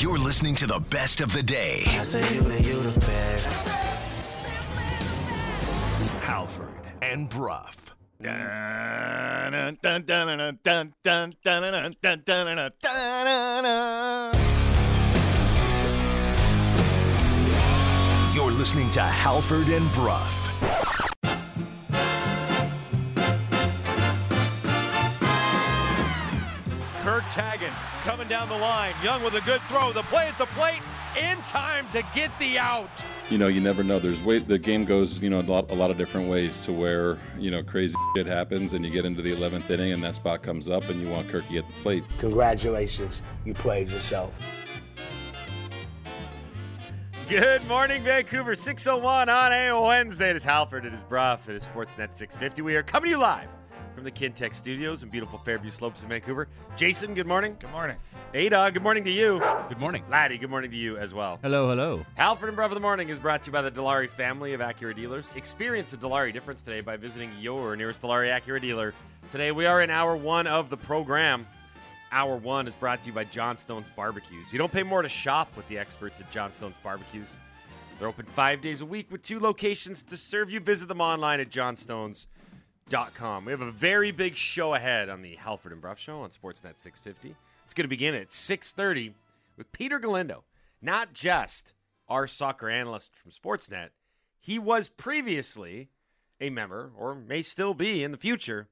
You're listening to the best of the day. I say you you the best. Halford and Brough. You're listening to Halford and Brough. Kirk Taggart coming down the line. Young with a good throw. The play at the plate in time to get the out. you know, you never know. There's way the game goes, you know, a lot, a lot of different ways to where you know crazy shit happens, and you get into the 11th inning, and that spot comes up, and you want Kirky at the plate. Congratulations, you played yourself. Good morning, Vancouver. 601 on a Wednesday. It is Halford. It is Brough. It is Sportsnet 650. We are coming to you live from the Kintec studios in beautiful Fairview Slopes in Vancouver. Jason, good morning. Good morning. Ada, good morning to you. Good morning. Laddie, good morning to you as well. Hello, hello. Halford and Brough of the Morning is brought to you by the Dilawri family of Acura dealers. Experience the Dilawri difference today by visiting your nearest Dilawri Acura dealer. Today we are in hour one of the program. Hour one is brought to you by Johnstone's Barbecues. You don't pay more to shop with the experts at Johnstone's Barbecues. They're open five days a week with two locations to serve you. Visit them online at johnstones.com. We have a very big show ahead on the Halford and Brough Show on Sportsnet 650. It's going to begin at 6.30 with Peter Galindo, not just our soccer analyst from Sportsnet. He was previously a member, or may still be in the future,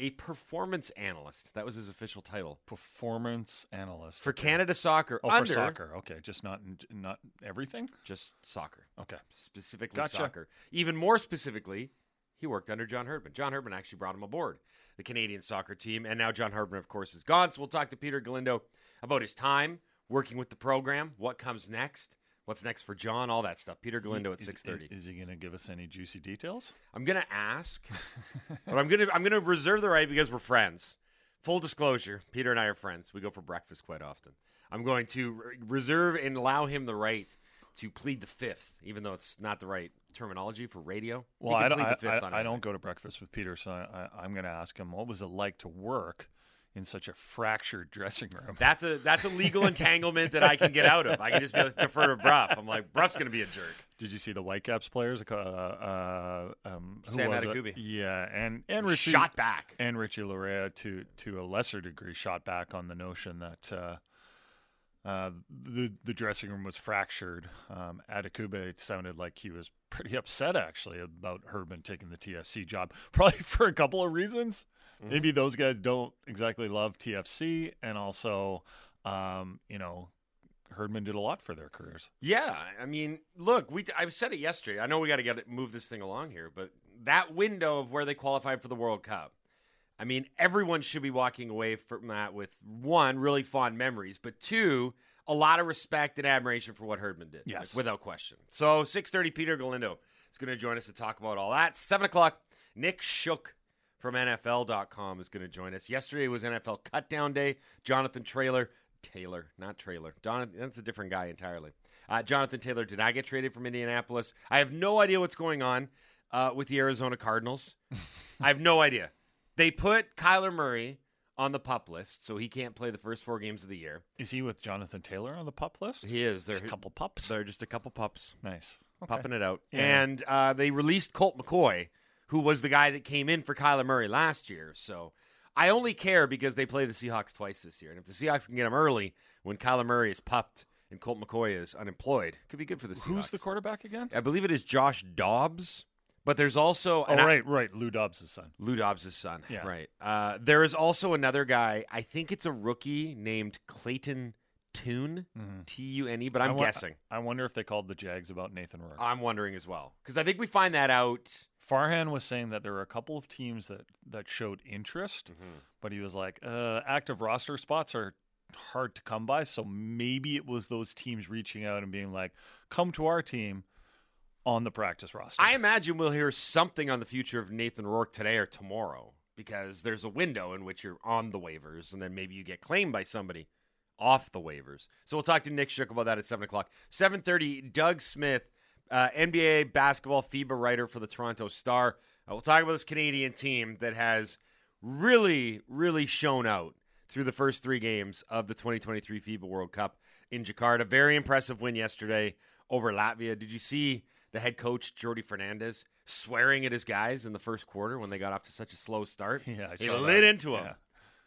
a performance analyst. That was his official title performance analyst for Canada Soccer. Oh, under for soccer. Okay, just not not everything. just soccer, Okay. specifically Gotcha. soccer. Even more specifically, he worked under John Herdman. John Herdman actually brought him aboard the Canadian soccer team, and now John Herdman, of course, is gone. So we'll talk to Peter Galindo about his time working with the program, what comes next, what's next for John, all that stuff. Peter Galindo at six thirty. Is, is he going to give us any juicy details? I'm gonna ask, but I'm gonna I'm gonna reserve the right because we're friends. Full disclosure: Peter and I are friends. We go for breakfast quite often. I'm going to re- reserve and allow him the right to plead the fifth, even though it's not the right terminology for radio. Well, I don't. I, the fifth on I, I don't go to breakfast with Peter, so I, I, I'm going to ask him what was it like to work in such a fractured dressing room. That's a that's a legal entanglement that I can get out of. I can just be like, defer to Brough. I'm like Brough's gonna be a jerk. Did you see the Whitecaps players? Uh, uh, um, who Sam was it? Adekugbe. Yeah, and and Richie Shot back. and Richie Laryea to to a lesser degree shot back on the notion that uh, uh, the the dressing room was fractured. Um, Adekugbe it sounded like he was pretty upset actually about Herdman taking the TFC job, probably for a couple of reasons. Maybe those guys don't exactly love TFC, and also, um, you know, Herdman did a lot for their careers. Yeah, I mean, look, we I've said it yesterday. I know we got to get it, move this thing along here, but that window of where they qualified for the World Cup. I mean, everyone should be walking away from that with one really fond memories, but two a lot of respect and admiration for what Herdman did. Yes. like, without question. So six thirty, Peter Galindo is going to join us to talk about all that. Seven o'clock, Nick Shook from NFL.com is going to join us. Yesterday was NFL Cutdown Day. Jonathan Trailer, Taylor, not Trailer. Don, that's a different guy entirely. Uh, Jonathan Taylor did not get traded from Indianapolis. I have no idea what's going on uh, with the Arizona Cardinals. I have no idea. They put Kyler Murray on the pup list, so he can't play the first four games of the year. Is he with Jonathan Taylor on the pup list? He is. They're a couple pups. They're just a couple pups Nice. Okay. pupping it out. Yeah. And uh, they released Colt McCoy, who was the guy that came in for Kyler Murray last year. So I only care because they play the Seahawks twice this year. And if the Seahawks can get him early when Kyler Murray is pupped and Colt McCoy is unemployed, could be good for the Seahawks. Who's the quarterback again? I believe it is Josh Dobbs. But there's also Oh, and I- right, right. Lou Dobbs' son. Lou Dobbs' son. Yeah. Right. Uh, there is also another guy. I think it's a rookie named Clayton Tune, T U N E. But I'm Mm-hmm. I wa- guessing. I wonder if they called the Jags about Nathan Rourke. I'm wondering as well because I think we find that out. Farhan was saying that there were a couple of teams that, that showed interest, Mm-hmm. but he was like, uh, active roster spots are hard to come by. So maybe it was those teams reaching out and being like, come to our team on the practice roster. I imagine we'll hear something on the future of Nathan Rourke today or tomorrow because there's a window in which you're on the waivers and then maybe you get claimed by somebody off the waivers. So we'll talk to Nick Shook about that at seven o'clock. Seven thirty. Doug Smith, uh, NBA basketball FIBA writer for the Toronto Star. Uh, we'll talk about this Canadian team that has really, really shown out through the first three games of the 2023 FIBA World Cup in Jakarta. Very impressive win yesterday over Latvia. Did you see the head coach, Jordi Fernandez, swearing at his guys in the first quarter when they got off to such a slow start? Yeah, I he lit that. into him. Yeah.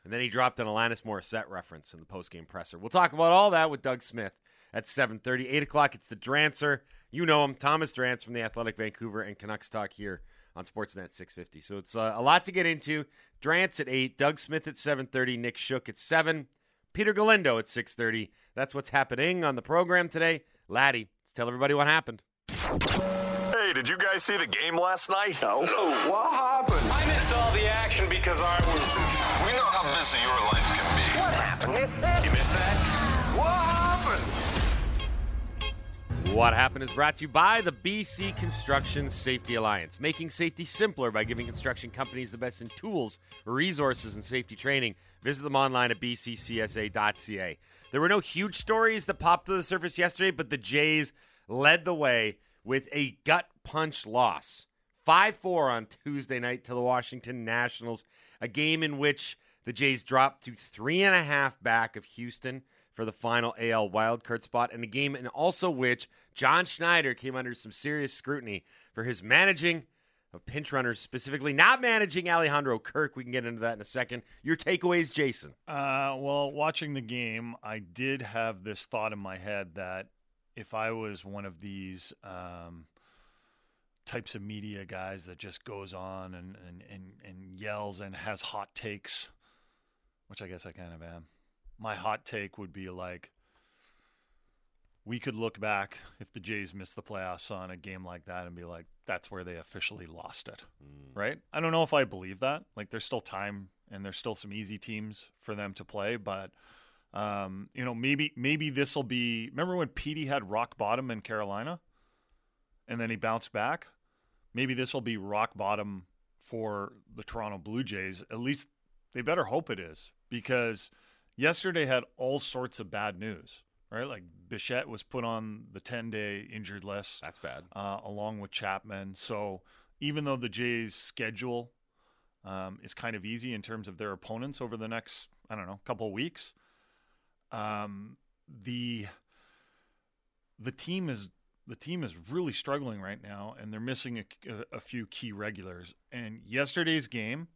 And then he dropped an Alanis Morissette reference in the postgame presser. We'll talk about all that with Doug Smith at 7.30. 8 o'clock, it's the Drancer. You know him, Thomas Drance from the Athletic Vancouver and Canucks Talk here on Sportsnet 650. So it's uh, a lot to get into. Drance at 8, Doug Smith at 7.30, Nick Shook at 7, Peter Galindo at 6.30. That's what's happening on the program today. Laddie, tell everybody what happened. Hey, did you guys see the game last night? No. what happened? I missed all the action because I was. We know how busy your life can be. What happened? Missed it? You missed that? What happened? What happened is brought to you by the BC Construction Safety Alliance, making safety simpler by giving construction companies the best in tools, resources, and safety training. Visit them online at bccsa.ca. There were no huge stories that popped to the surface yesterday, but the Jays led the way with a gut punch loss. 5 4 on Tuesday night to the Washington Nationals, a game in which the Jays dropped to three and a half back of Houston for the final AL wildcard spot, and a game in also which John Schneider came under some serious scrutiny for his managing of pinch runners, specifically not managing Alejandro Kirk. We can get into that in a second. Your takeaways, Jason. Uh, well, watching the game, I did have this thought in my head that if I was one of these um, types of media guys that just goes on and, and, and, and yells and has hot takes, which I guess I kind of am, my hot take would be like, we could look back if the Jays missed the playoffs on a game like that and be like, that's where they officially lost it. Right? I don't know if I believe that. Like, there's still time and there's still some easy teams for them to play, but. Um, you know, maybe maybe this will be. Remember when Petey had rock bottom in Carolina, and then he bounced back. Maybe this will be rock bottom for the Toronto Blue Jays. At least they better hope it is, because yesterday had all sorts of bad news. Right, like Bichette was put on the ten day injured list That's bad. uh, along with Chapman. So even though the Jays' schedule um, is kind of easy in terms of their opponents over the next, I don't know, couple of weeks, um, the the team is the team is really struggling right now, and they're missing a, a, a few key regulars. And yesterday's game,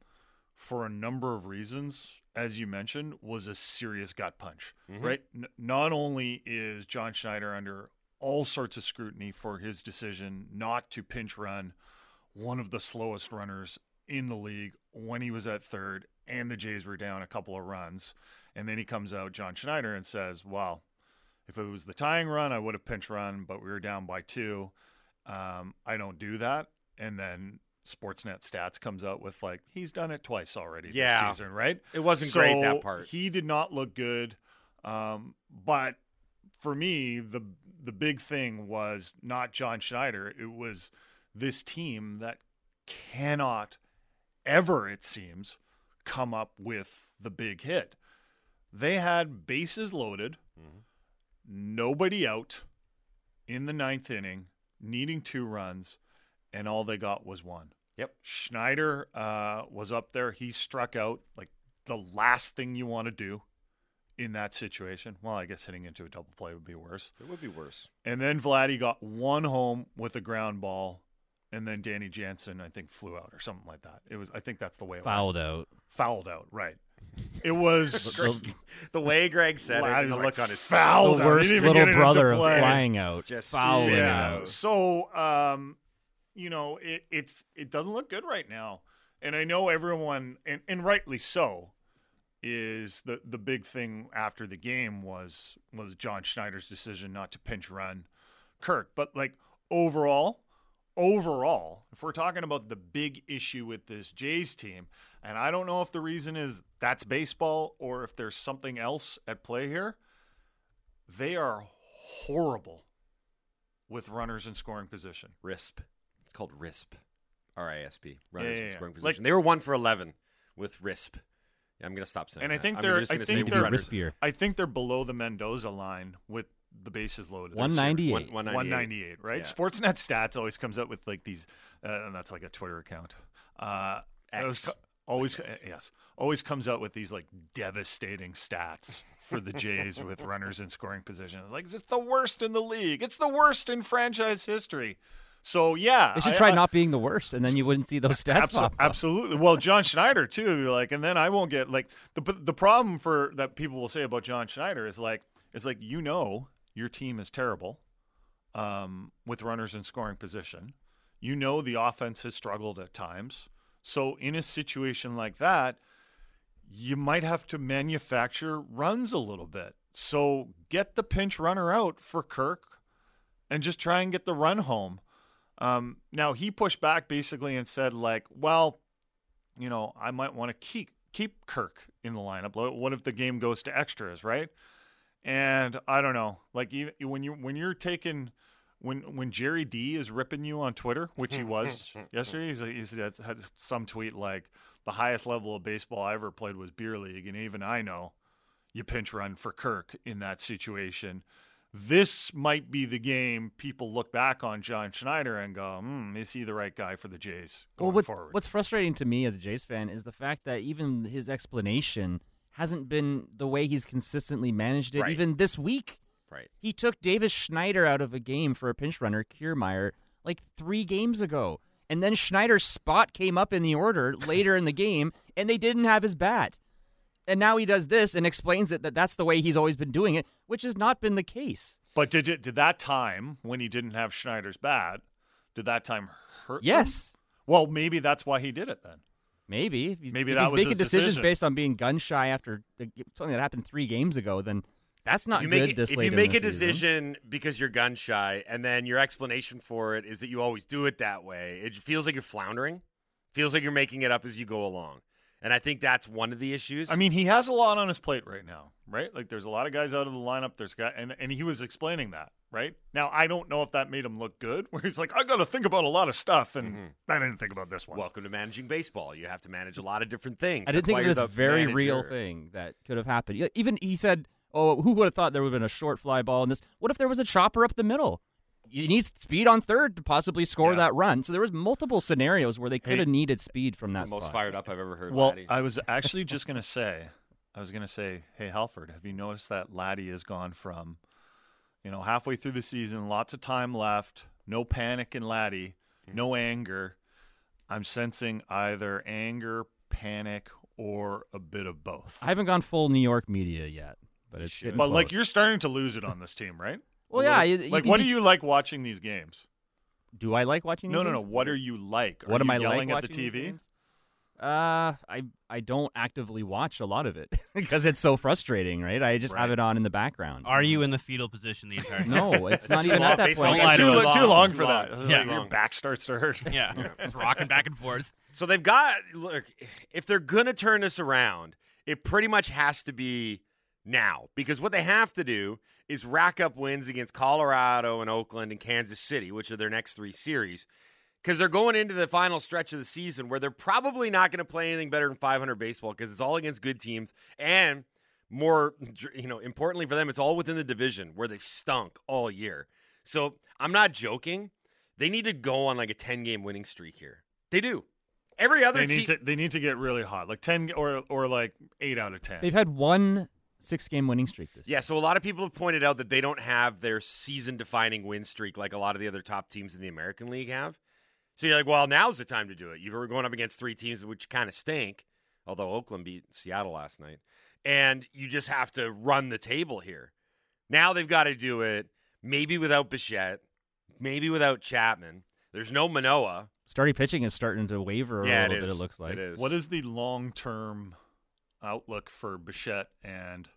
for a number of reasons, as you mentioned, was a serious gut punch. Right? N- not only is John Schneider under all sorts of scrutiny for his decision not to pinch run one of the slowest runners in the league when he was at third, and the Jays were down a couple of runs. And then he comes out, John Schneider, and says, Well, if it was the tying run, I would have pinch run, but we were down by two. Um, I don't do that. And then Sportsnet Stats comes out with like he's done it twice already Yeah. this season, right? It wasn't great, that part. He did not look good. Um, but for me, the the big thing was not John Schneider. It was this team that cannot ever, it seems, come up with the big hit. They had bases loaded, nobody out in the ninth inning, needing two runs, and all they got was one. Yep. Schneider uh, was up there. He struck out like the last thing you want to do in that situation. Well, I guess hitting into a double play would be worse. It would be worse. And then Vladdy got one home with a ground ball, and then Danny Jansen, I think, flew out or something like that. It was, I think that's the way it went. Fouled out. Fouled out, right? It was The, The way Greg said it, Vladdy the was look like, on his face. fouled the worst little brother of flying out, Just fouling yeah. out. So, um, you know, it, it's it doesn't look good right now, and I know everyone, and, and rightly so, is the the big thing after the game was was John Schneider's decision not to pinch run Kirk, but like overall, overall, if we're talking about the big issue with this Jays team, and I don't know if the reason is that's baseball or if there's something else at play here, they are horrible with runners in scoring position. RISP. It's called RISP. R I S P. Runners yeah, in yeah. scoring Like- position. they were one for eleven with RISP. Yeah, I'm gonna stop saying. And I that. think I'm they're- I think they're- runners. rispier. I think they're below the Mendoza line with the bases loaded. They're 198. One- 198. 198, right? Yeah. Sportsnet Stats always comes up with like these, uh, and that's like a Twitter account. Uh, X. always yes always comes out with these like devastating stats for the Jays with runners in scoring position. It's like it's the worst in the league. It's the worst in franchise history. So yeah, They should I- try I- not being the worst, and then you wouldn't see those stats Abso- pop up. absolutely. Well, John Schneider too. Like, and then I won't get like the the problem for that people will say about John Schneider is like is like you know your team is terrible, um, with runners in scoring position. You know the offense has struggled at times. So in a situation like that, you might have to manufacture runs a little bit. So get the pinch runner out for Kirk and just try and get the run home. Um, now he pushed back basically and said like, well, you know, I might want to keep keep Kirk in the lineup. What if the game goes to extras, right? And I don't know, like even when you when you're taking when when Jerry D is ripping you on Twitter, which he was yesterday, he's, he's had had some tweet like the highest level of baseball I ever played was beer league, and even I know you pinch run for Kirk in that situation. This might be the game people look back on John Schneider and go, hmm, is he the right guy for the Jays going well, what, forward? what's frustrating to me as a Jays fan is the fact that even his explanation hasn't been the way he's consistently managed it. Right. Even this week, Right. he took Davis Schneider out of a game for a pinch runner, Kiermaier, like three games ago. And then Schneider's spot came up in the order later in the game, and they didn't have his bat. And now he does this and explains it that that's the way he's always been doing it, which has not been the case. But did it did that time when he didn't have Schneider's bat, did that time hurt? them? Yes. Well, maybe that's why he did it then. Maybe. If he's, Maybe if that he's was making his decisions decision. based on being gun shy after something that happened three games ago, then that's not good make, this if late you in make the a season. decision because you're gun shy, and then your explanation for it is that you always do it that way, it feels like you're floundering. Feels like you're making it up as you go along, and I think that's one of the issues. I mean, he has a lot on his plate right now, right? Like there's a lot of guys out of the lineup. There's guy and and he was explaining that, right? Now I don't know if that made him look good, where he's like, I got to think about a lot of stuff, and mm-hmm. I didn't think about this one. welcome to managing baseball. You have to manage a lot of different things. I didn't think why of you're this the very real thing that could have happened. Even he said, "Oh, who would have thought there would have been a short fly ball in this? What if there was a chopper up the middle? You need speed on third to possibly score Yeah. that run." So there was multiple scenarios where they could have needed speed from that It's the most fired up I've ever heard. Well, Laddie. I was actually just gonna say, I was gonna say, hey Halford, have you noticed that Laddie has gone from, you know, halfway through the season, lots of time left, no panic in Laddie, Mm-hmm. no anger. I'm sensing either anger, panic, or a bit of both. I haven't gone full New York media yet, but it's getting But like you're starting to lose it on this team, right? Well, yeah, little- you- you like can what be- do you like watching these games? do I like watching? No, these no, no. What are you like? Are what am I yelling like at the watching these TV? Games? Uh, I I don't actively watch a lot of it because it's so frustrating, right? I just have it on in the background. Are you in the fetal position the entire time? No, it's not even long. at that Baseball point. games Lie too, to lo- us. too long for long. that. Yeah. Like, your back starts to hurt. Yeah, it's rocking back and forth. So they've got look, if they're gonna turn this around, it pretty much has to be now because what they have to do is rack up wins against Colorado and Oakland and Kansas City, which are their next three series. Because they're going into the final stretch of the season where they're probably not going to play anything better than 500 baseball because it's all against good teams and more, you know, importantly for them, it's all within the division where they've stunk all year. So I'm not joking. They need to go on like a 10 game winning streak here. They do. Every other They need team. to they need to get really hot, like ten or or like eight out of ten. They've had one six game winning streak this. Yeah, so a lot of people have pointed out that they don't have their season defining win streak like a lot of the other top teams in the American League have. So you're like, well, now's the time to do it. You were going up against three teams which kind of stink, although Oakland beat Seattle last night. And you just have to run the table here. Now they've got to do it maybe without Bichette, maybe without Chapman. There's no Manoah. Starting pitching is starting to waver a yeah, little it is. bit. It looks like it is. What is the long term outlook for Bichette and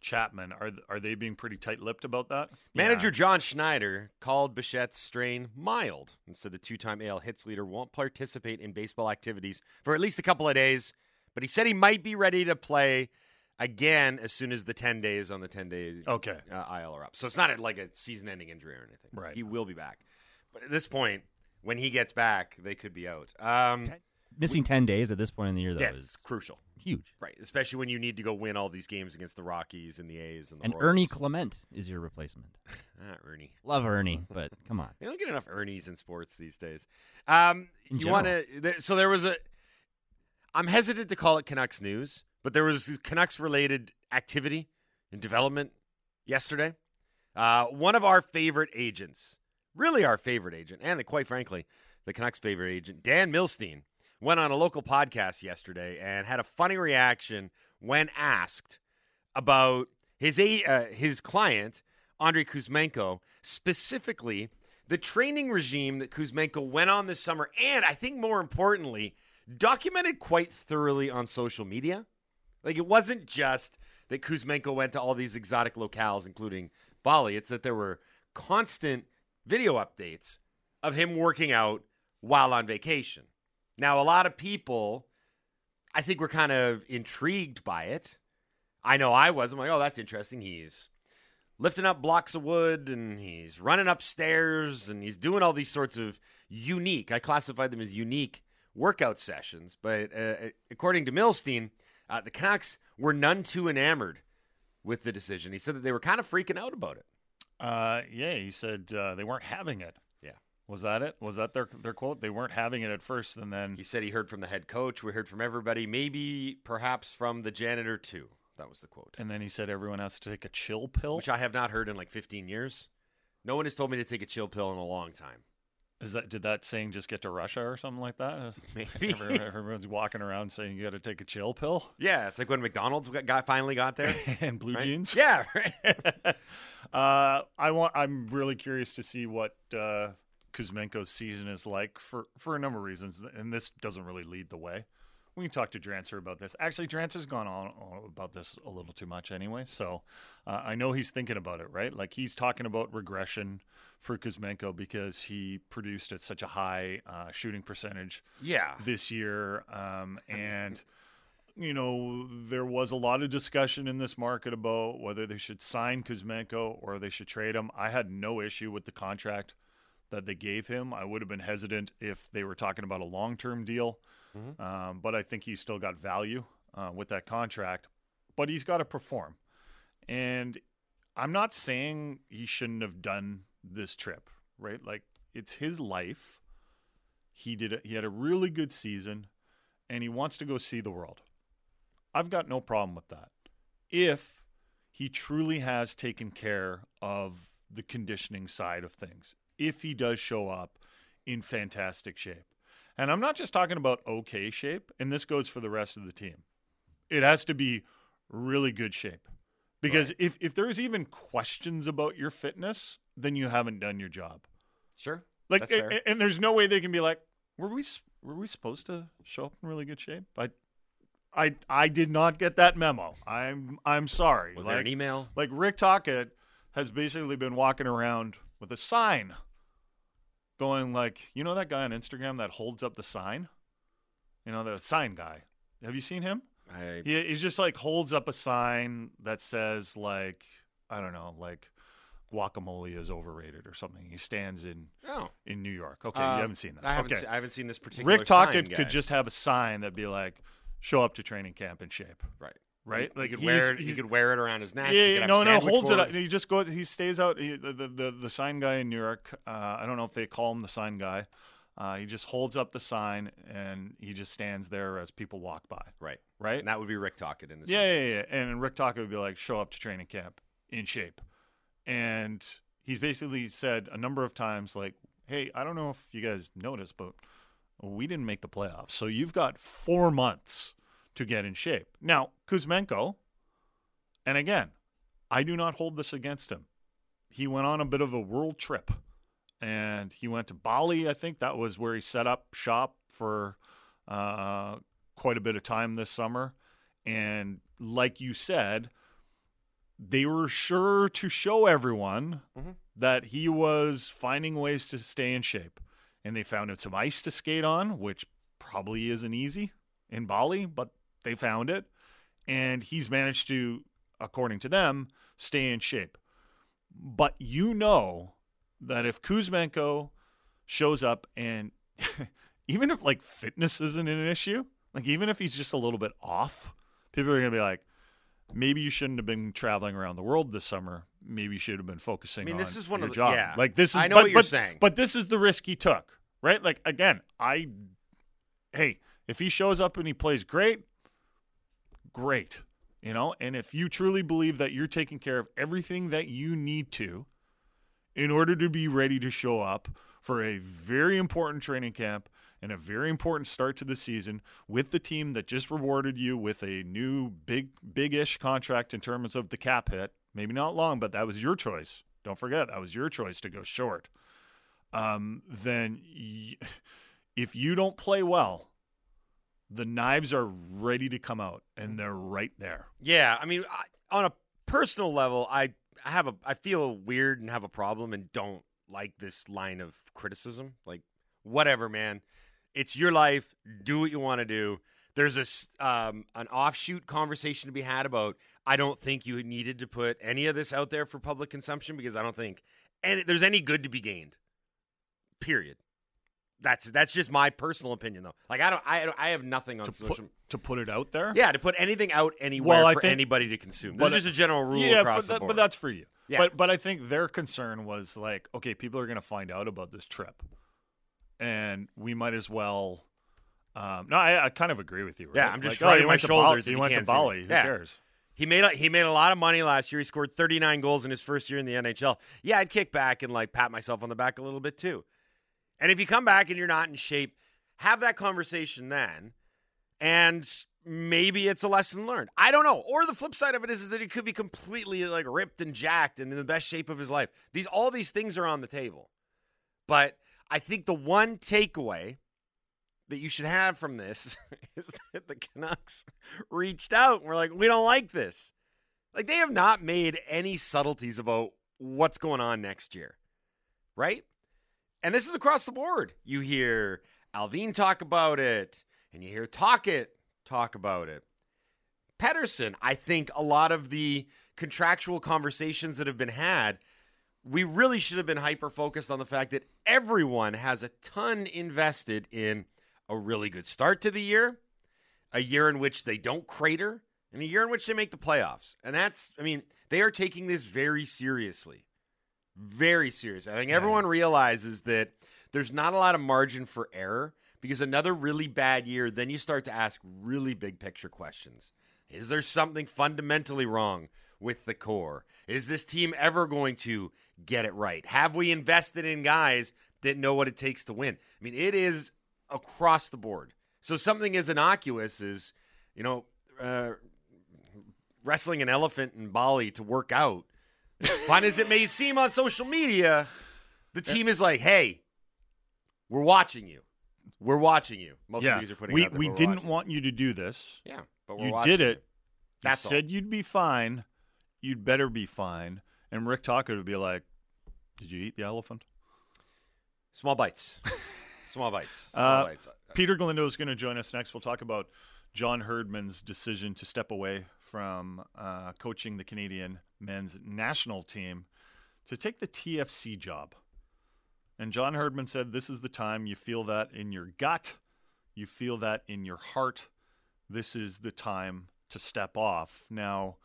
Chapman? Are are they being pretty tight lipped about that? Manager Yeah. John Schneider called Bichette's strain mild and said the two time AL hits leader won't participate in baseball activities for at least a couple of days, but he said he might be ready to play again as soon as the 10 days on the 10 days Okay. uh, IL are up. So it's not like a season ending injury or anything. Right. He will be back. But at this point, when he gets back, they could be out. Um, missing ten days at this point in the year though yeah, is crucial. Huge. Right. Especially when you need to go win all these games against the Rockies and the A's and the And Royals. Ernie Clement is your replacement. Ah, Ernie. Love Ernie, but come on. They don't get enough Ernies in sports these days. Um, In you want to? So there was a. I'm hesitant to call it Canucks news, but there was Canucks related activity and development yesterday. Uh, one of our favorite agents, really our favorite agent, and the, quite frankly, the Canucks' favorite agent, Dan Milstein, went on a local podcast yesterday and had a funny reaction when asked about his uh, his client Andrei Kuzmenko, specifically the training regime that Kuzmenko went on this summer, and I think more importantly, documented quite thoroughly on social media. Like it wasn't just that Kuzmenko went to all these exotic locales, including Bali. It's that there were constant video updates of him working out while on vacation. Now, a lot of people, I think, were kind of intrigued by it. I know I was. I'm like, oh, that's interesting. He's lifting up blocks of wood and he's running upstairs and he's doing all these sorts of unique, I classified them as unique workout sessions. But uh, according to Milstein, uh, the Canucks were none too enamored with the decision. He said that they were kind of freaking out about it. Uh, yeah, he said uh, they weren't having it. Was that it? Was that their their quote? They weren't having it at first, and then He said he heard from the head coach. We heard from everybody, maybe perhaps from the janitor too. That was the quote. and then he said everyone has to take a chill pill. Which I have not heard in like 15 years. No one has told me to take a chill pill in a long time. Is that did that saying just get to Russia or something like that? Maybe. Everyone's walking around saying you got to take a chill pill Yeah, it's like when McDonald's got, got finally got there. and blue right? jeans. Yeah, right. uh, I want. I'm really curious to see what uh, Kuzmenko's season is like for for a number of reasons, and this doesn't really lead the way. We can talk to Drancer about this. Actually, Drancer's gone on, on about this a little too much anyway, so uh, I know he's thinking about it. Right, like he's talking about regression for Kuzmenko because he produced at such a high uh, shooting percentage yeah. this year. Um, and, you know, there was a lot of discussion in this market about whether they should sign Kuzmenko or they should trade him. I had no issue with the contract that they gave him. I would have been hesitant if they were talking about a long term deal. Um, but I think he's still got value uh, with that contract. But he's got to perform. And I'm not saying he shouldn't have done this trip, right? Like, it's his life he did a, he had a really good season and he wants to go see the world. I've got no problem with that. If he truly has taken care of the conditioning side of things. If he does show up in fantastic shape. And I'm not just talking about okay shape, and this goes for the rest of the team. It has to be really good shape. Because if, if there's even questions about your fitness, then you haven't done your job. Sure. Like, That's fair. a- and there's no way they can be like, were we were we supposed to show up in really good shape? I, I, I did not get that memo. I'm I'm sorry. Was like, there an email? Like Rick Tocchet has basically been walking around with a sign, going like, you know that guy on Instagram that holds up the sign, you know the sign guy. Have you seen him? I, He, he just like holds up a sign that says like I don't know like guacamole is overrated or something. He stands in oh. in New York. Okay, Um, you haven't seen that. I haven't, okay. se- I haven't seen this particular Rick Tocchet could just have a sign that'd be like, "Show up to training camp in shape." right. Right? He, Like he could wear it. He could wear it around his neck. Yeah, yeah, no, no, holds it. Up. He just goes. He stays out. He, the, the the sign guy in New York. Uh, I don't know if they call him the sign guy. Uh, he just holds up the sign and he just stands there as people walk by. Right. Right. And that would be Rick Tocchet in this. Yeah, yeah, yeah. And Rick Tocchet would be like, show up to training camp in shape. And he's basically said a number of times, like, hey, I don't know if you guys noticed, but we didn't make the playoffs. So you've got four months to get in shape. Now, Kuzmenko, and again, I do not hold this against him. He went on a bit of a world trip and he went to Bali. I think that was where he set up shop for uh, quite a bit of time this summer. And like you said, they were sure to show everyone Mhm. that he was finding ways to stay in shape. And they found him some ice to skate on, which probably isn't easy in Bali, but they found it. And he's managed to, according to them, stay in shape. But you know that if Kuzmenko shows up and even if like fitness isn't an issue, like even if he's just a little bit off, people are going to be like, maybe you shouldn't have been traveling around the world this summer. Maybe you should have been focusing I mean, on this is one your of the- job. yeah. Like this is I know but, what you're but- saying. But this is the risk he took, right? Like again, I hey, If he shows up and he plays great, great. You know, and if you truly believe that you're taking care of everything that you need to in order to be ready to show up for a very important training camp and a very important start to the season with the team that just rewarded you with a new big big-ish contract in terms of the cap hit. Maybe not long, but that was your choice. Don't forget that was your choice to go short. Um, then y- if you don't play well, the knives are ready to come out and they're right there. Yeah, I mean, I, on a personal level, I have a I feel weird and have a problem and don't like this line of criticism. Like, whatever, man. It's your life. Do what you want to do. There's this um, an offshoot conversation to be had about. I don't think you needed to put any of this out there for public consumption because I don't think and there's any good to be gained. Period. That's that's just my personal opinion though. Like I don't I I have nothing on To social. put, to put it out there? yeah, to put anything out anywhere Well, for think- anybody to consume. This is just a general rule yeah, across but, the that- board. but that's for you. Yeah. But but I think their concern was like, okay, people are going to find out about this trip, and we might as well. Um, no, I, I kind of agree with you. Right? Yeah, I'm just like, shrugging he my went to Bali- shoulders if He you went to can't see me. Bali. Who Yeah. cares? He made a, he made a lot of money last year. He scored 39 goals in his first year in the NHL. Yeah, I'd kick back and like pat myself on the back a little bit too. And if you come back and you're not in shape, have that conversation then. And maybe it's a lesson learned. I don't know. Or the flip side of it is, is that he could be completely like ripped and jacked and in the best shape of his life. These all these things are on the table. But I think the one takeaway that you should have from this is that the Canucks reached out and were like, we don't like this. Like they have not made any subtleties about what's going on next year. Right? And this is across the board. You hear Allvin talk about it, and you hear Tocchet talk about it. Pedersen, I think a lot of the contractual conversations that have been had, we really should have been hyper focused on the fact that everyone has a ton invested in a really good start to the year, a year in which they don't crater, and a year in which they make the playoffs. And that's, I mean, they are taking this very seriously. Very serious. I think everyone realizes that there's not a lot of margin for error because another really bad year, then you start to ask really big picture questions. Is there something fundamentally wrong with the core? Is this team ever going to get it right? Have we invested in guys that know what it takes to win? I mean, it is across the board. So something as innocuous as, you know, uh, wrestling an elephant in Bali to work out, fun as it may seem on social media, the team is like, hey, we're watching you. We're watching you. Most yeah, of these are putting we we didn't watching. want you to do this. Yeah, but we're you watching did you. it. That's you all. said you'd be fine. You'd better be fine. And Rick Tocchet would be like, "Did you eat the elephant?" Small bites. Small bites. Small Uh, bites. Peter Galindo is going to join us next. We'll talk about John Herdman's decision to step away from uh, coaching the Canadian men's national team to take the TFC job. And John Herdman said, This is the time you feel that in your gut, you feel that in your heart. This is the time to step off. Now,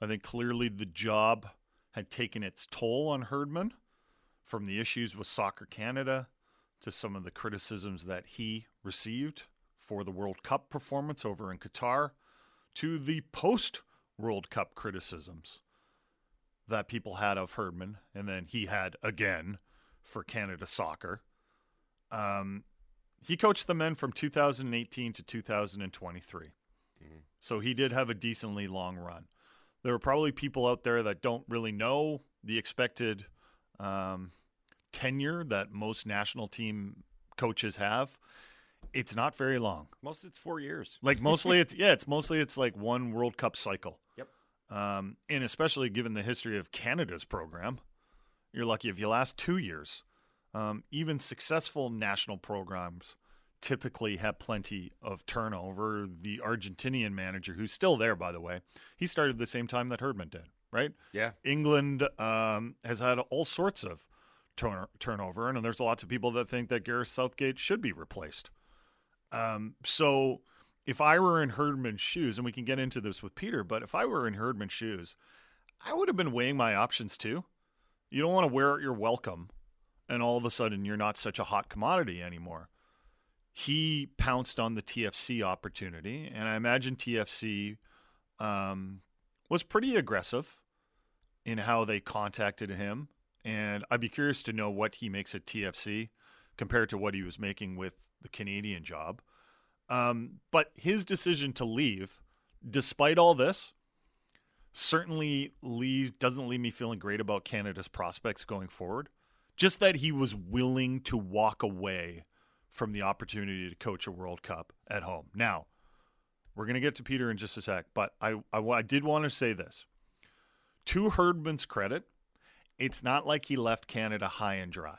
I think clearly the job had taken its toll on Herdman from the issues with Soccer Canada to some of the criticisms that he received for the World Cup performance over in Qatar to the post World Cup criticisms that people had of Herdman and then he had again for Canada soccer. Um, he coached the men from 2018 to 2023. So he did have a decently long run. There are probably people out there that don't really know the expected um, tenure that most national team coaches have. It's not very long. Most it's four years. Like mostly it's yeah, it's mostly it's like one World Cup cycle. Yep. Um, and especially given the history of Canada's program, you're lucky if you last two years. Um, even successful national programs typically have plenty of turnover. The Argentinian manager, who's still there, by the way, he started the same time that Herdman did, right? Yeah. England um, has had all sorts of turn- turnover, and there's lots of people that think that Gareth Southgate should be replaced. Um, so if I were in Herdman's shoes, and we can get into this with Peter, but if I were in Herdman's shoes, I would have been weighing my options too. You don't want to wear your welcome, and all of a sudden you're not such a hot commodity anymore. he pounced on the TFC opportunity, and I imagine TFC um, was pretty aggressive in how they contacted him. And I'd be curious to know what he makes at TFC compared to what he was making with the Canadian job. Um, but his decision to leave, despite all this, certainly leave doesn't leave me feeling great about Canada's prospects going forward. Just that he was willing to walk away from the opportunity to coach a World Cup at home. Now, we're going to get to Peter in just a sec, but I, I, I did want to say this. To Herdman's credit, it's not like he left Canada high and dry.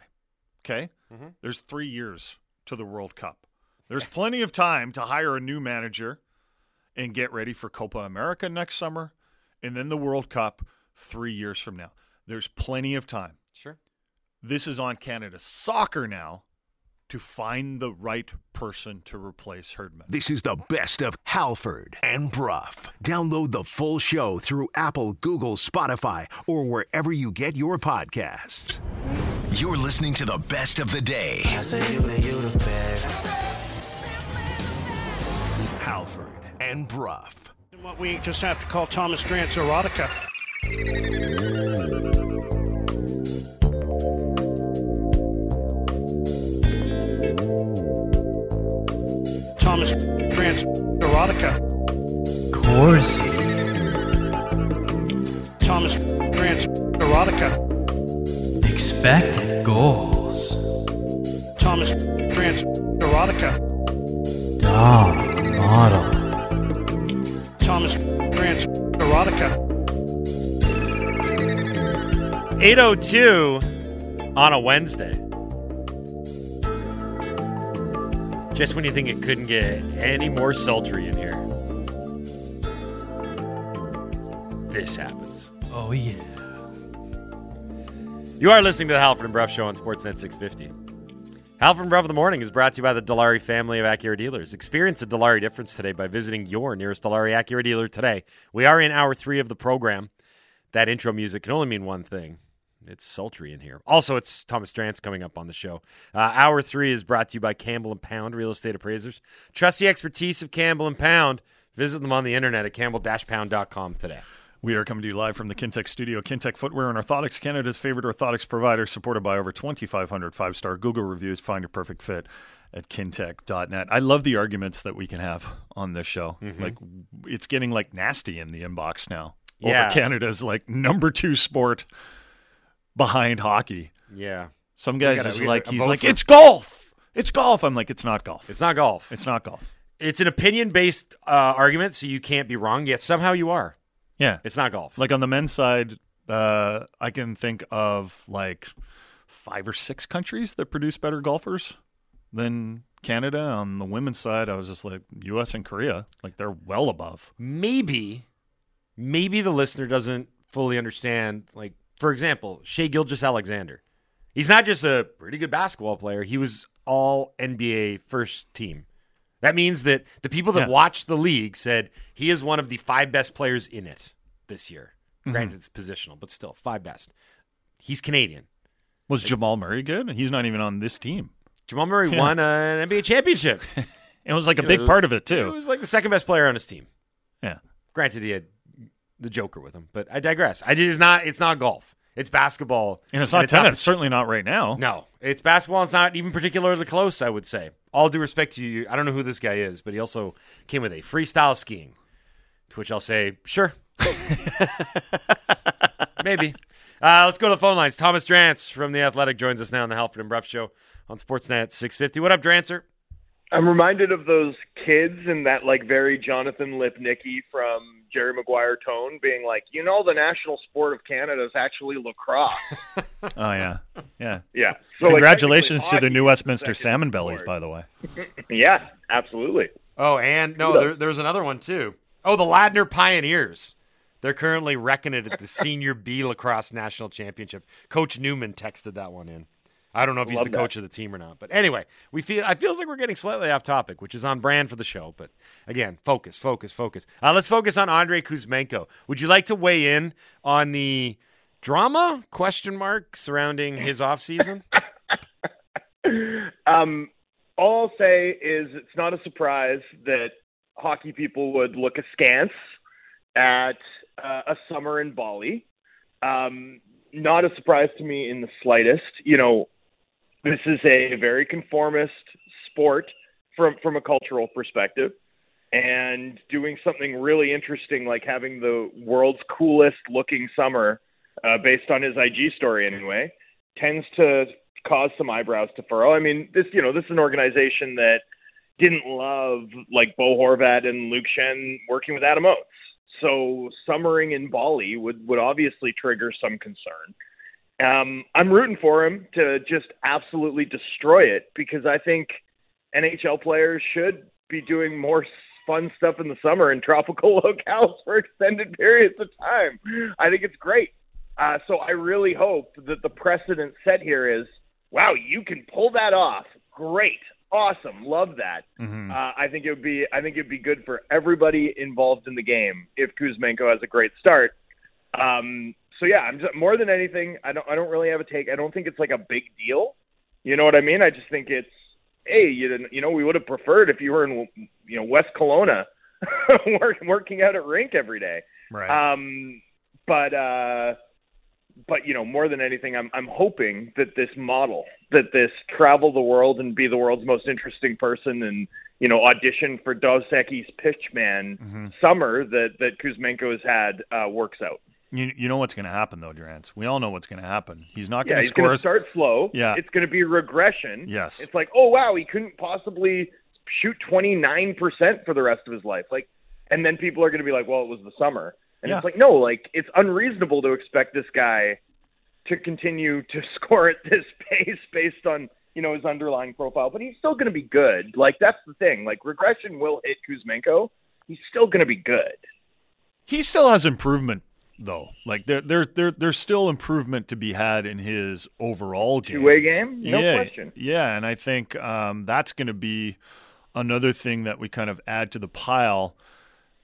Okay? Mhm. There's three years to the World Cup. There's plenty of time to hire a new manager and get ready for Copa America next summer and then the World Cup three years from now. There's plenty of time. Sure. This is on Canada soccer now to find the right person to replace Herdman. This is the best of Halford and Brough. Download the full show through Apple, Google, Spotify, or wherever you get your podcasts. You're listening to the best of the day. I say you the, you the best. Halford and Brough. What we just have to call Thomas Drance erotica. Thomas Drance erotica. Of course. Thomas Drance erotica. Expected goals. Thomas Drance erotica. Dog model. Thomas Drance erotica. 802 on a Wednesday. Just when you think it couldn't get any more sultry in here, this happens. Oh, yeah. You are listening to the Halford and Brough Show on Sportsnet 650. Halford and Brough of the Morning is brought to you by the Dilawri family of Acura dealers. Experience the Dilawri difference today by visiting your nearest Dilawri Acura dealer today. We are in hour three of the program. That intro music can only mean one thing. It's sultry in here. Also, it's Thomas Drance coming up on the show. Uh, hour three is brought to you by Campbell and Pound Real Estate Appraisers. Trust the expertise of Campbell and Pound. Visit them on the internet at campbell-pound.com today. We are coming to you live from the Kintec studio. Kintec Footwear and Orthotics, Canada's favorite orthotics provider, supported by over 2,500 five star Google reviews. Find your perfect fit at kintec.net. I love the arguments that we can have on this show. Mhm. Like, it's getting like nasty in the inbox now Yeah. over Canada's like number two sport behind hockey. Yeah. Some guys gotta- is like, he's like, for- it's golf. It's golf. I'm like, it's not golf. It's not golf. It's not golf. It's an opinion based uh, argument, so you can't be wrong, yet somehow you are. Yeah. It's not golf. Like on the men's side, uh, I can think of like five or six countries that produce better golfers than Canada. On the women's side, I was just like U.S. and Korea, like they're well above. maybe, maybe the listener doesn't fully understand. Like, for example, Shai Gilgeous-Alexander. He's not just a pretty good basketball player, he was all NBA first team. That means that the people that Yeah. watched the league said he is one of the five best players in it this year. Mhm. Granted, it's positional, but still, five best. He's Canadian. Was Jamal Murray good? He's not even on this team. Jamal Murray Yeah. won an NBA championship. It was like a big part of it too. He was like the second best player on his team. Yeah. Granted, he had the Joker with him, but I digress. I just not. It's not golf. It's basketball, And it's not tennis. Certainly not right now. No, it's basketball. It's not even particularly close. I would say. All due respect to you, I don't know who this guy is, but he also came with a freestyle skiing, to which I'll say, sure, maybe. Uh, let's go to the phone lines. Thomas Drance from the Athletic joins us now on the Halford and Brough Show on Sportsnet 650. What up, Drancer? I'm reminded of those kids and that like very Jonathan Lipnicki from Jerry Maguire tone being like, you know, the national sport of Canada is actually lacrosse. Oh yeah, yeah, Yeah. So, like, Congratulations to the new hockey is the Westminster Salmon Bellies, sport. by the way. yeah, absolutely. Oh, and no, there, there's another one too. Oh, the Ladner Pioneers. They're currently wrecking it at the Senior B Lacrosse National Championship. Coach Newman texted that one in. I don't know if he's the that. coach of the team or not, but anyway, we feel. I feels like we're getting slightly off topic, which is on brand for the show. But again, focus, focus, focus. Uh, let's focus on Andre Kuzmenko. Would you like to weigh in on the drama question mark surrounding his offseason? Um, all I'll say is it's not a surprise that hockey people would look askance at uh, a summer in Bali. Um, not a surprise to me in the slightest. You know, this is a very conformist sport from from a cultural perspective, and doing something really interesting like having the world's coolest looking summer, uh, based on his IG story anyway, tends to cause some eyebrows to furrow. I mean, this you know this is an organization that didn't love like Bo Horvat and Luke Schenn working with Adam Oates. So summering in Bali would would obviously trigger some concern. Um, I'm rooting for him to just absolutely destroy it because I think NHL players should be doing more fun stuff in the summer in tropical locales for extended periods of time. I think it's great. Uh, so I really hope that the precedent set here is, wow, you can pull that off. Great, awesome, love that. Mm-hmm. Uh, I think it would be, I think it'd be good for everybody involved in the game if Kuzmenko has a great start. Um, so yeah, I'm just, more than anything, I don't, I don't really have a take. I don't think it's like a big deal. You know what I mean? I just think it's, hey, you didn't, you know, we would have preferred if you were in, you know, West Kelowna, working out at rink every day. Right. Um, but uh, but you know, more than anything, I'm I'm hoping that this model, that this travel the world and be the world's most interesting person, and you know, audition for Dos Equis Pitchman Mm-hmm. summer that that Kuzmenko has had uh, works out. You, you know what's going to happen though, Drance. We all know what's going to happen. He's not going to he's score. going to start slow. Yeah. it's going to be regression. Yes. it's like, oh wow, he couldn't possibly shoot 29 percent for the rest of his life. Like, and then people are going to be like, well, it was the summer, and Yeah. it's like, no, like it's unreasonable to expect this guy to continue to score at this pace based on you know his underlying profile. But he's still going to be good. Like that's the thing. Like regression will hit Kuzmenko. He's still going to be good. He still has improvement though. Like there, there, there, there's still improvement to be had in his overall game. Two-way game, no yeah, question. Yeah, and I think um, that's going to be another thing that we kind of add to the pile.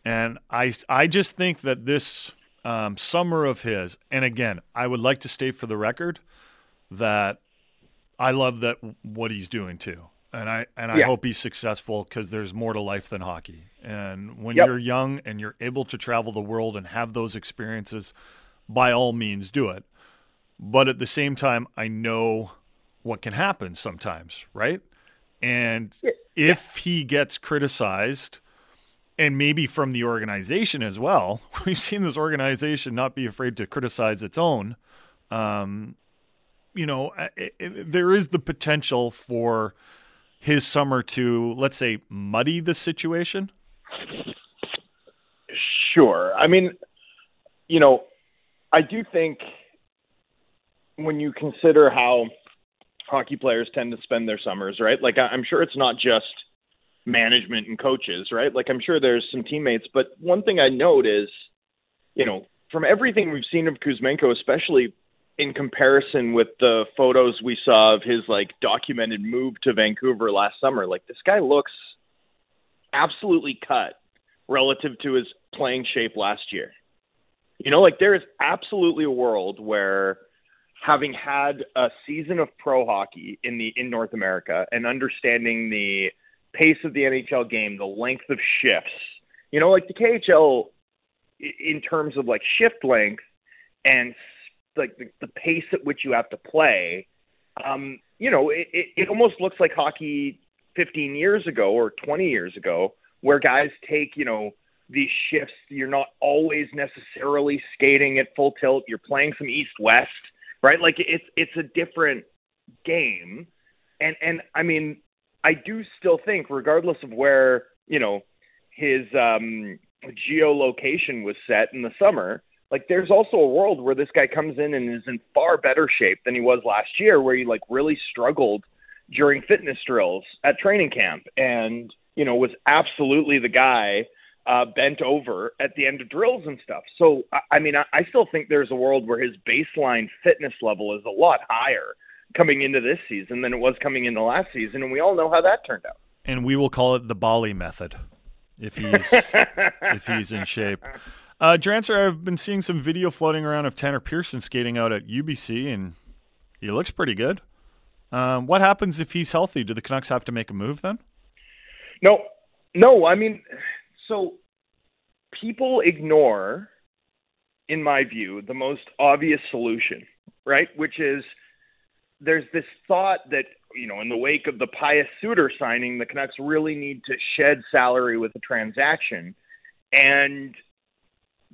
And I, I just think that this um, summer of his, and again, I would like to state for the record that I love that what he's doing too, and I and I Yeah. hope he's successful because there's more to life than hockey. And when Yep. you're young and you're able to travel the world and have those experiences, by all means, do it. But at the same time, I know what can happen sometimes, right? And if he gets criticized, and maybe from the organization as well, we've seen this organization not be afraid to criticize its own. Um, you know, it, it, there is the potential for his summer to, let's say, muddy the situation. Sure. I mean, you know, I do think when you consider how hockey players tend to spend their summers, right? Like, I'm sure it's not just management and coaches, right? Like, I'm sure there's some teammates, but one thing I note is, you know, from everything we've seen of Kuzmenko, especially in comparison with the photos we saw of his like documented move to Vancouver last summer, like this guy looks absolutely cut relative to his playing shape last year. You know, like there is absolutely a world where having had a season of pro hockey in the in North America and understanding the pace of the NHL game, the length of shifts, you know, like the KHL in terms of like shift length and like the, the pace at which you have to play, um, you know, it, it, it almost looks like hockey 15 years ago or 20 years ago, where guys take, you know, these shifts. You're not always necessarily skating at full tilt. You're playing some east west, right? Like it's it's a different game, and and I mean, I do still think, regardless of where you know his um, geolocation was set in the summer, like there's also a world where this guy comes in and is in far better shape than he was last year, where he like really struggled during fitness drills at training camp, and you know was absolutely the guy uh, bent over at the end of drills and stuff. So I, I mean, I, I still think there's a world where his baseline fitness level is a lot higher coming into this season than it was coming into last season, and we all know how that turned out. and we will call it the Bali method if he's if he's in shape. Uh, Drancer, I've been seeing some video floating around of Tanner Pearson skating out at UBC, and he looks pretty good. Um, what happens if he's healthy? Do the Canucks have to make a move then? No, no. I mean, so people ignore, in my view, the most obvious solution, right? Which is there's this thought that you know, in the wake of the Pius Suter signing, the Canucks really need to shed salary with a transaction, and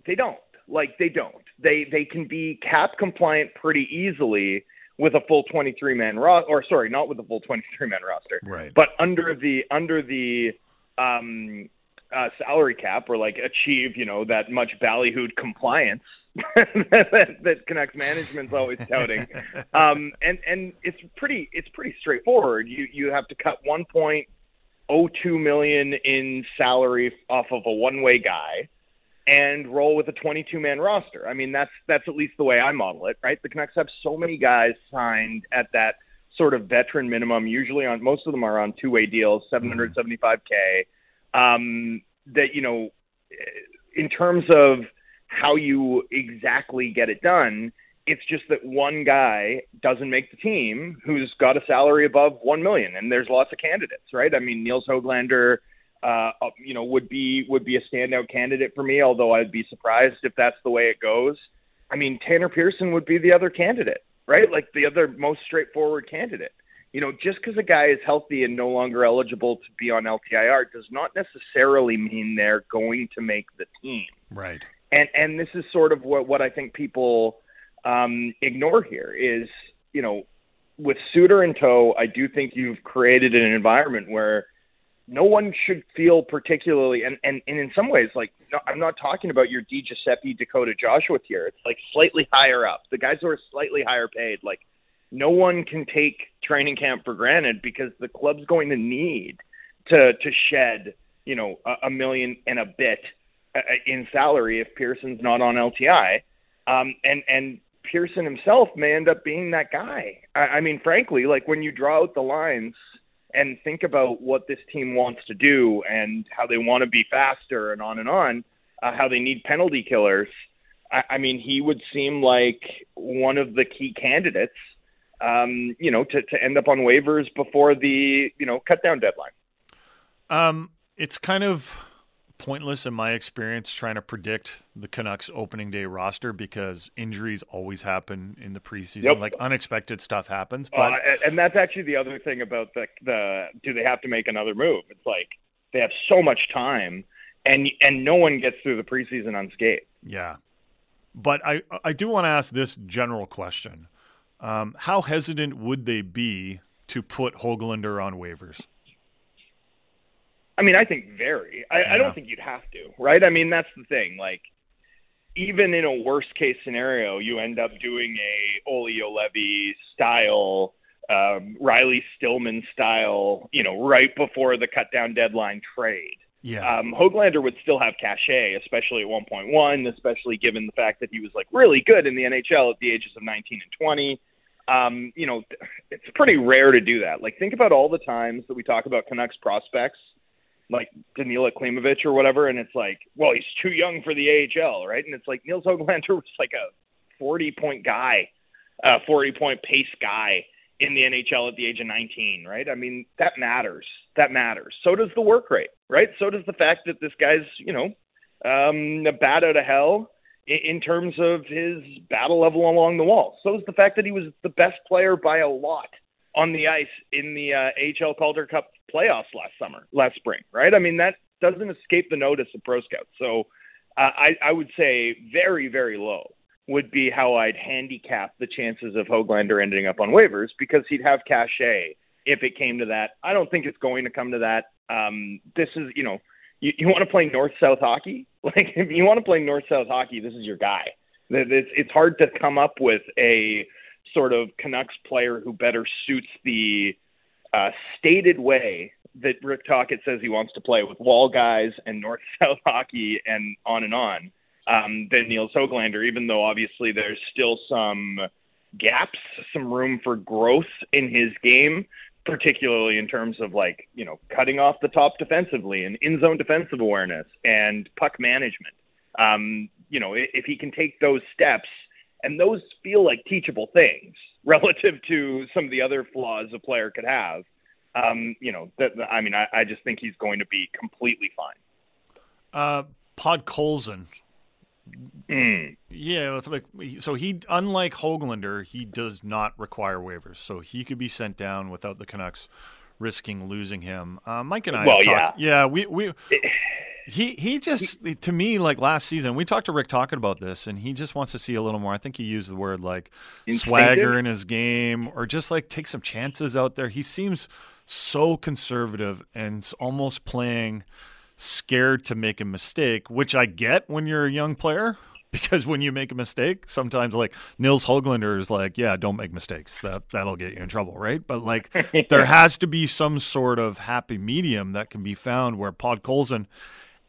they don't. Like they don't. They they can be cap compliant pretty easily with a full 23 man roster, or sorry, not with a full 23 man roster, right? But under the under the um, uh, salary cap, or like achieve you know that much ballyhooed compliance that, that Canucks management's always touting. Um, and and it's pretty it's pretty straightforward. You you have to cut 1.02 million in salary off of a one way guy and roll with a 22 man roster. I mean, that's that's at least the way I model it, right? The Canucks have so many guys signed at that sort of veteran minimum. Usually, on most of them are on two way deals, 775k. Um, that you know, in terms of how you exactly get it done, it's just that one guy doesn't make the team who's got a salary above one million, and there's lots of candidates, right? I mean, Nils Hoglander uh, you know, would be would be a standout candidate for me. Although I'd be surprised if that's the way it goes. I mean, Tanner Pearson would be the other candidate, right? Like the other most straightforward candidate. You know, just because a guy is healthy and no longer eligible to be on LTIR does not necessarily mean they're going to make the team. Right. And and this is sort of what what I think people um, ignore here is you know with Suter in tow, I do think you've created an environment where no one should feel particularly and, and, and in some ways like no, I'm not talking about your Di Giuseppe Dakota Joshua tier. It's like slightly higher up. The guys who are slightly higher paid, like no one can take training camp for granted because the club's going to need to to shed, you know, a, a million and a bit uh, in salary if Pearson's not on LTI. Um, and and Pearson himself may end up being that guy. I, I mean, frankly, like when you draw out the lines and think about what this team wants to do and how they want to be faster and on and on, uh, how they need penalty killers. I, I mean, he would seem like one of the key candidates, um, you know, to, to end up on waivers before the, you know, cut down deadline. Um, it's kind of pointless in my experience trying to predict the Canucks opening day roster because injuries always happen in the preseason. Yep. Like unexpected stuff happens. But uh, and that's actually the other thing about the the do they have to make another move? It's like they have so much time and and no one gets through the preseason unscathed. Yeah. But I I do want to ask this general question. Um, how hesitant would they be to put Hoglander on waivers? I mean, I think very. I, yeah. I don't think you'd have to, right? I mean, that's the thing. Like, even in a worst case scenario, you end up doing a Olli Juolevi style, um, Riley Stillman style, you know, right before the cut down deadline trade. Yeah. Um, Hoglander would still have cachet, especially at 1.1, especially given the fact that he was like really good in the NHL at the ages of 19 and 20. Um, you know, it's pretty rare to do that. Like, think about all the times that we talk about Canucks prospects like Danila Klimovich or whatever, and it's like, well, he's too young for the AHL, right? And it's like Nils Hoglander was like a 40 point guy, a 40 point pace guy in the NHL at the age of 19, right? I mean, that matters. That matters. So does the work rate, right? So does the fact that this guy's, you know, um, a bat out of hell in, in terms of his battle level along the wall. So is the fact that he was the best player by a lot on the ice in the uh, AHL Calder Cup playoffs last summer, last spring, right? I mean, that doesn't escape the notice of pro scouts. So uh, I, I would say very, very low would be how I'd handicap the chances of Hoglander ending up on waivers because he'd have cachet if it came to that. I don't think it's going to come to that. Um, this is, you know, you, you want to play north south hockey? Like, if you want to play north south hockey, this is your guy. It's, it's hard to come up with a sort of Canucks player who better suits the uh, stated way that Rick Tocchet says he wants to play with wall guys and north south hockey and on and on um, than Nils Hoglander, even though obviously there's still some gaps, some room for growth in his game, particularly in terms of like, you know, cutting off the top defensively and in zone defensive awareness and puck management. Um, you know, if he can take those steps And those feel like teachable things relative to some of the other flaws a player could have. Um, you know, that, I mean, I, I just think he's going to be completely fine. Uh, Podkolzin. Mm. Yeah, like so he unlike Hoglander, he does not require waivers, so he could be sent down without the Canucks risking losing him. Uh, Mike and I, well, talked, yeah, yeah, we we. He he just he, to me like last season we talked to Rick talking about this and he just wants to see a little more. I think he used the word like swagger in his game or just like take some chances out there. He seems so conservative and almost playing scared to make a mistake, which I get when you're a young player. Because when you make a mistake, sometimes like Nils Hoglander is like, yeah, don't make mistakes. That that'll get you in trouble, right? But like there has to be some sort of happy medium that can be found where Podkolzin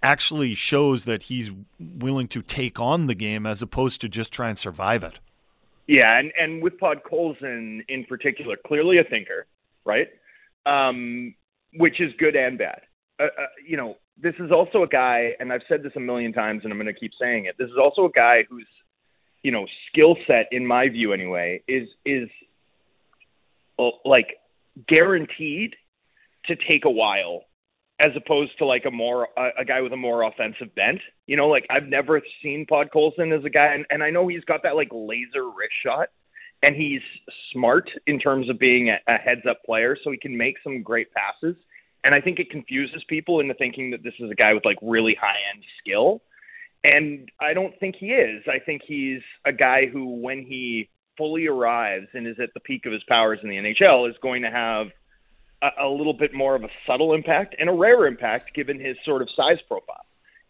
actually shows that he's willing to take on the game as opposed to just try and survive it. Yeah, and and with Podkolzin in particular, clearly a thinker, right? Um, which is good and bad. Uh, uh, you know, this is also a guy, and I've said this a million times, and I'm going to keep saying it. This is also a guy whose, you know, skill set, in my view anyway, is is uh, like guaranteed to take a while, as opposed to like a more a, a guy with a more offensive bent. You know, like I've never seen Podkolzin as a guy, and, and I know he's got that like laser wrist shot, and he's smart in terms of being a, a heads up player, so he can make some great passes and I think it confuses people into thinking that this is a guy with like really high end skill. And I don't think he is. I think he's a guy who, when he fully arrives and is at the peak of his powers in the NHL, is going to have a, a little bit more of a subtle impact and a rare impact given his sort of size profile.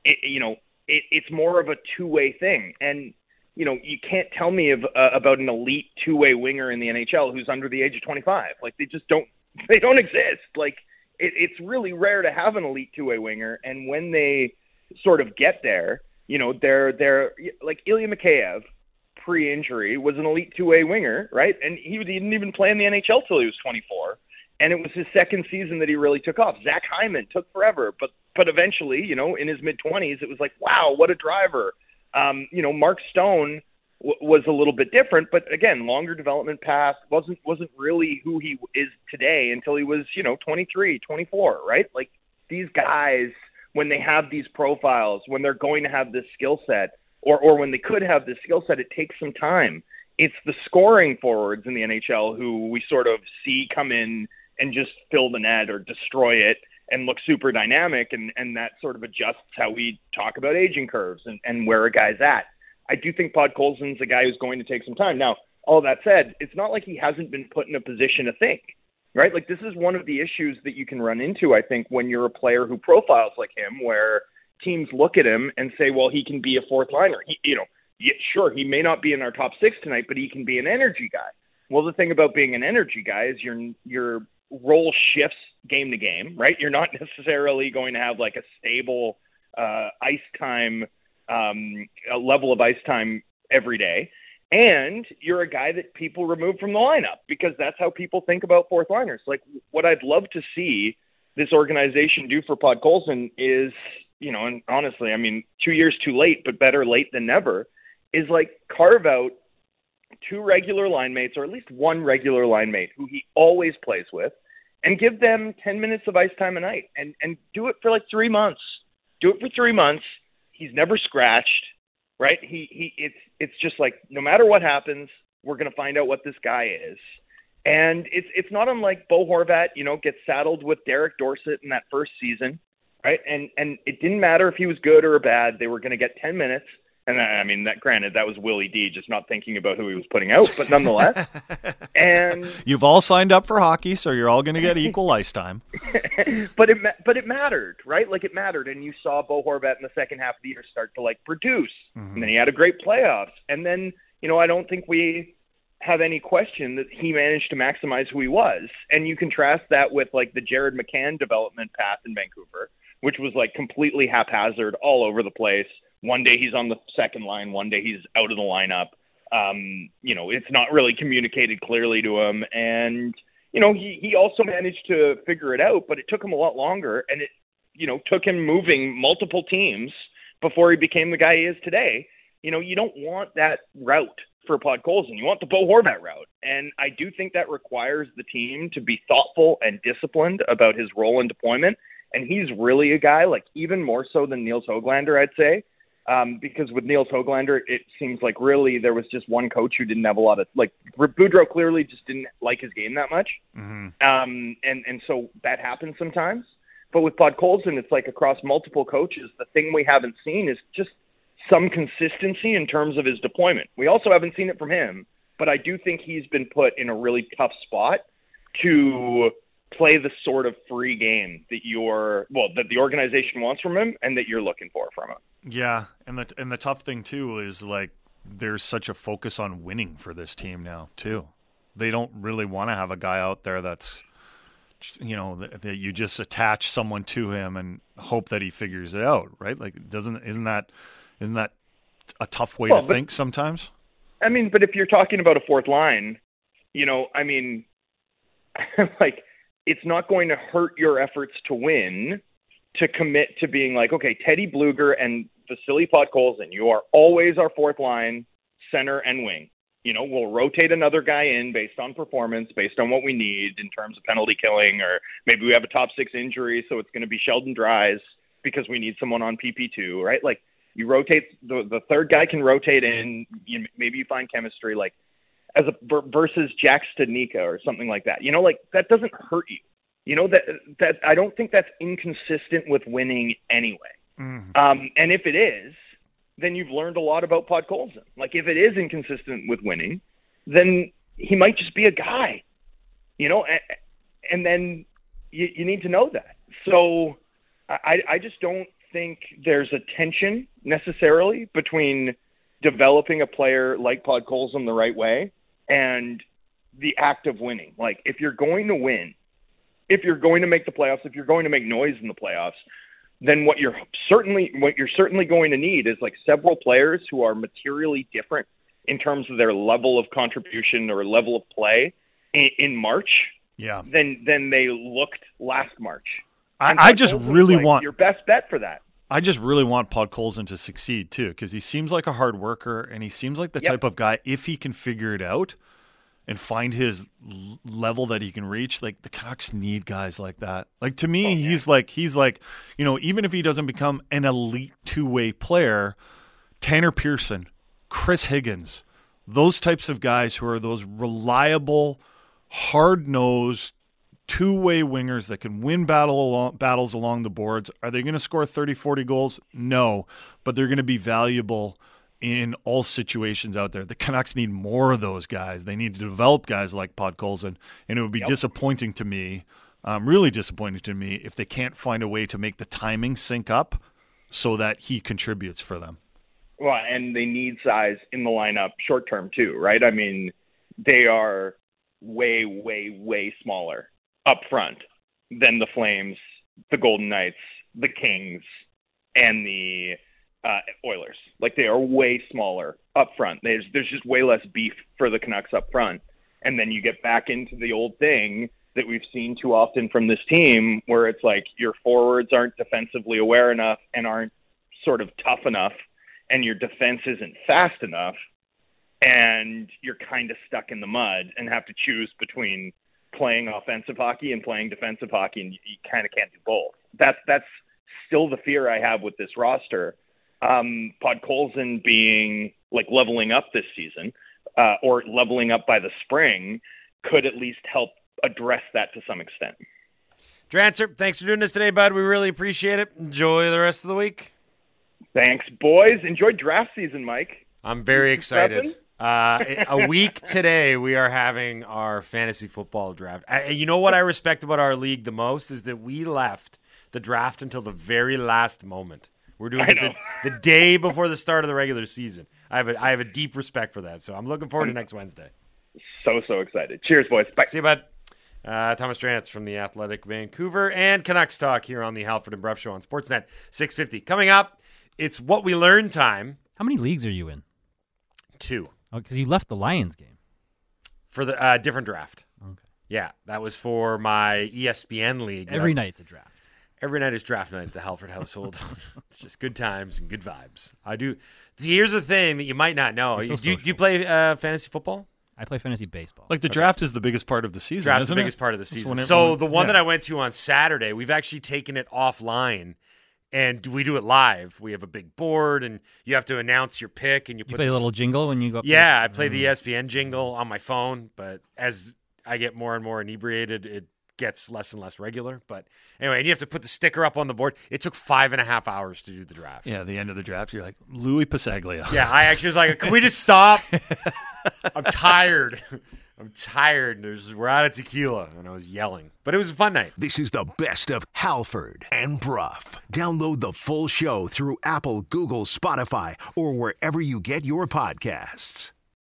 It, you know, it, it's more of a two way thing. And, you know, you can't tell me of, uh, about an elite two way winger in the NHL who's under the age of 25. Like, they just don't, they don't exist. Like, it, it's really rare to have an elite two way winger, and when they sort of get there, you know, they're they're like Ilya Mikheyev pre-injury was an elite two way winger, right? And he, he didn't even play in the NHL till he was 24, and it was his second season that he really took off. Zach Hyman took forever, but but eventually, you know, in his mid 20s, it was like, wow, what a driver. Um, you know, Mark Stone was a little bit different, but again, longer development path wasn't wasn't really who he is today until he was, you know, 23, 24, right? Like these guys when they have these profiles, when they're going to have this skill set or or when they could have this skill set, it takes some time. It's the scoring forwards in the NHL who we sort of see come in and just fill the net or destroy it and look super dynamic and and that sort of adjusts how we talk about aging curves and and where a guy's at I do think Podkolzin's a guy who's going to take some time. Now, all that said, it's not like he hasn't been put in a position to think, right? Like this is one of the issues that you can run into, I think, when you're a player who profiles like him, where teams look at him and say, well, he can be a fourth liner. He, you know, yeah, sure, he may not be in our top six tonight, but he can be an energy guy. Well, the thing about being an energy guy is your your role shifts game to game, right? You're not necessarily going to have like a stable uh, ice time um, a level of ice time every day. And you're a guy that people remove from the lineup because that's how people think about fourth liners. Like what I'd love to see this organization do for Podkolzin is, you know, and honestly, I mean, two years too late, but better late than never, is like carve out two regular line mates or at least one regular line mate who he always plays with and give them 10 minutes of ice time a night and, and do it for like three months. Do it for three months He's never scratched, right? He he it's it's just like no matter what happens, we're going to find out what this guy is. And it's it's not unlike Bo Horvat, you know, gets saddled with Derek Dorsett in that first season, right? And and it didn't matter if he was good or bad; they were going to get ten minutes, and I mean, that granted, that was Willie D just not thinking about who he was putting out, but nonetheless. and you've all signed up for hockey, so you're all going to get equal ice time. but it but it mattered, right? Like it mattered, and you saw Bo Horvat in the second half of the year start to like produce, mm-hmm. and then he had a great playoffs, and then you know I don't think we have any question that he managed to maximize who he was, and you contrast that with like the Jared McCann development path in Vancouver, which was like completely haphazard all over the place one day he's on the second line, one day he's out of the lineup. Um, you know, it's not really communicated clearly to him, and you know, he he also managed to figure it out, but it took him a lot longer, and it you know took him moving multiple teams before he became the guy he is today. You know, you don't want that route for Podkolzin. You want the Bo Horvat route. And I do think that requires the team to be thoughtful and disciplined about his role and deployment. And he's really a guy, like even more so than Nils Hoglander, I'd say. Um, because with Nils Hoglander, it seems like really there was just one coach who didn't have a lot of like Boudreau clearly just didn't like his game that much, mm-hmm. um, and and so that happens sometimes. But with Podkolzin, it's like across multiple coaches. The thing we haven't seen is just some consistency in terms of his deployment. We also haven't seen it from him, but I do think he's been put in a really tough spot to play the sort of free game that you're well that the organization wants from him and that you're looking for from him. Yeah, and the and the tough thing too is like there's such a focus on winning for this team now too. They don't really want to have a guy out there that's you know that, that, you just attach someone to him and hope that he figures it out, right? Like doesn't isn't that isn't that a tough way well, to but, think sometimes? I mean, but if you're talking about a fourth line, you know, I mean like it's not going to hurt your efforts to win to commit to being like, okay, Teddy Blueger and Vasily Podkolzin, you are always our fourth line, center and wing. You know, we'll rotate another guy in based on performance, based on what we need in terms of penalty killing, or maybe we have a top six injury, so it's going to be Sheldon Dries because we need someone on PP2, right? Like you rotate the the third guy can rotate in. You, maybe you find chemistry. Like as a versus Jack Studnicka or something like that. You know, like that doesn't hurt you. You know that that I don't think that's inconsistent with winning anyway. Mm-hmm. Um, and if it is, then you've learned a lot about Podkolzin. Like if it is inconsistent with winning, then he might just be a guy. You know, and, and then you, you need to know that. So I, I just don't think there's a tension necessarily between developing a player like Podkolzin the right way and the act of winning. Like if you're going to win, if you're going to make the playoffs, if you're going to make noise in the playoffs, then what you're certainly what you're certainly going to need is like several players who are materially different in terms of their level of contribution or level of play in, in March. Yeah. Than than they looked last March. I, I just really like want your best bet for that. I just really want Podkolzin to succeed too, because he seems like a hard worker and he seems like the yep. type of guy if he can figure it out and find his level that he can reach. Like the Canucks need guys like that. Like to me, oh, he's like he's like you know even if he doesn't become an elite two way player, Tanner Pearson, Chris Higgins, those types of guys who are those reliable, hard nosed two way wingers that can win battle along, battles along the boards. Are they going to score 30, 40 goals? No, but they're going to be valuable in all situations out there. The Canucks need more of those guys. They need to develop guys like Podkolzin, and it would be yep. disappointing to me, um, really disappointing to me, if they can't find a way to make the timing sync up so that he contributes for them. Well, and they need size in the lineup short term too, right? I mean, they are way, way, way smaller up front than the Flames, the Golden Knights, the Kings, and the uh, Oilers. Like they are way smaller up front. There's there's just way less beef for the Canucks up front. And then you get back into the old thing that we've seen too often from this team where it's like your forwards aren't defensively aware enough and aren't sort of tough enough and your defense isn't fast enough and you're kind of stuck in the mud and have to choose between playing offensive hockey and playing defensive hockey, and you, you kind of can't do both. That's that's still the fear I have with this roster. Um, Podkolzin being like leveling up this season uh, or leveling up by the spring could at least help address that to some extent. Drancer, thanks for doing this today, bud. We really appreciate it. Enjoy the rest of the week. Thanks, boys. Enjoy draft season, Mike. I'm very excited. Uh, a week today, we are having our fantasy football draft. And you know what I respect about our league the most is that we left the draft until the very last moment. We're doing it the, the, day before the start of the regular season. I have a I have a deep respect for that. So I'm looking forward to next Wednesday. So so excited. Cheers, boys. Bye. See you, bud. Uh, Thomas Drance from the Athletic Vancouver and Canucks Talk here on the Halford and Brough Show on Sportsnet 650. Coming up, it's what we learn time. How many leagues are you in? Two. Oh, because you left the Lions game for the uh, different draft. Okay. Yeah, that was for my ESPN league. Every night's a draft. Every night is draft night at the Halford household. it's just good times and good vibes. I do. Here's the thing that you might not know. You're so do, you, do you play uh, fantasy football? I play fantasy baseball. Like the draft is the biggest part of the season. Draft's the isn't it? biggest part of the season. when it- so when- the one yeah. that I went to on Saturday, we've actually taken it offline, and we do it live. We have a big board, and you have to announce your pick, and you, You put play a little jingle when you go up. Yeah, the- I play the Mm. ESPN jingle on my phone, but as I get more and more inebriated, it gets less and less regular. But anyway, and you have to put the sticker up on the board. It took five and a half hours to do the draft. Yeah, the end of the draft, you're like Louis Pasaglia. Yeah, I actually was like, "Can we just stop? I'm tired. I'm tired. There's we're out of tequila," and I was yelling. But it was a fun night. This is the best of Halford and Brough. Download the full show through Apple, Google, Spotify, or wherever you get your podcasts.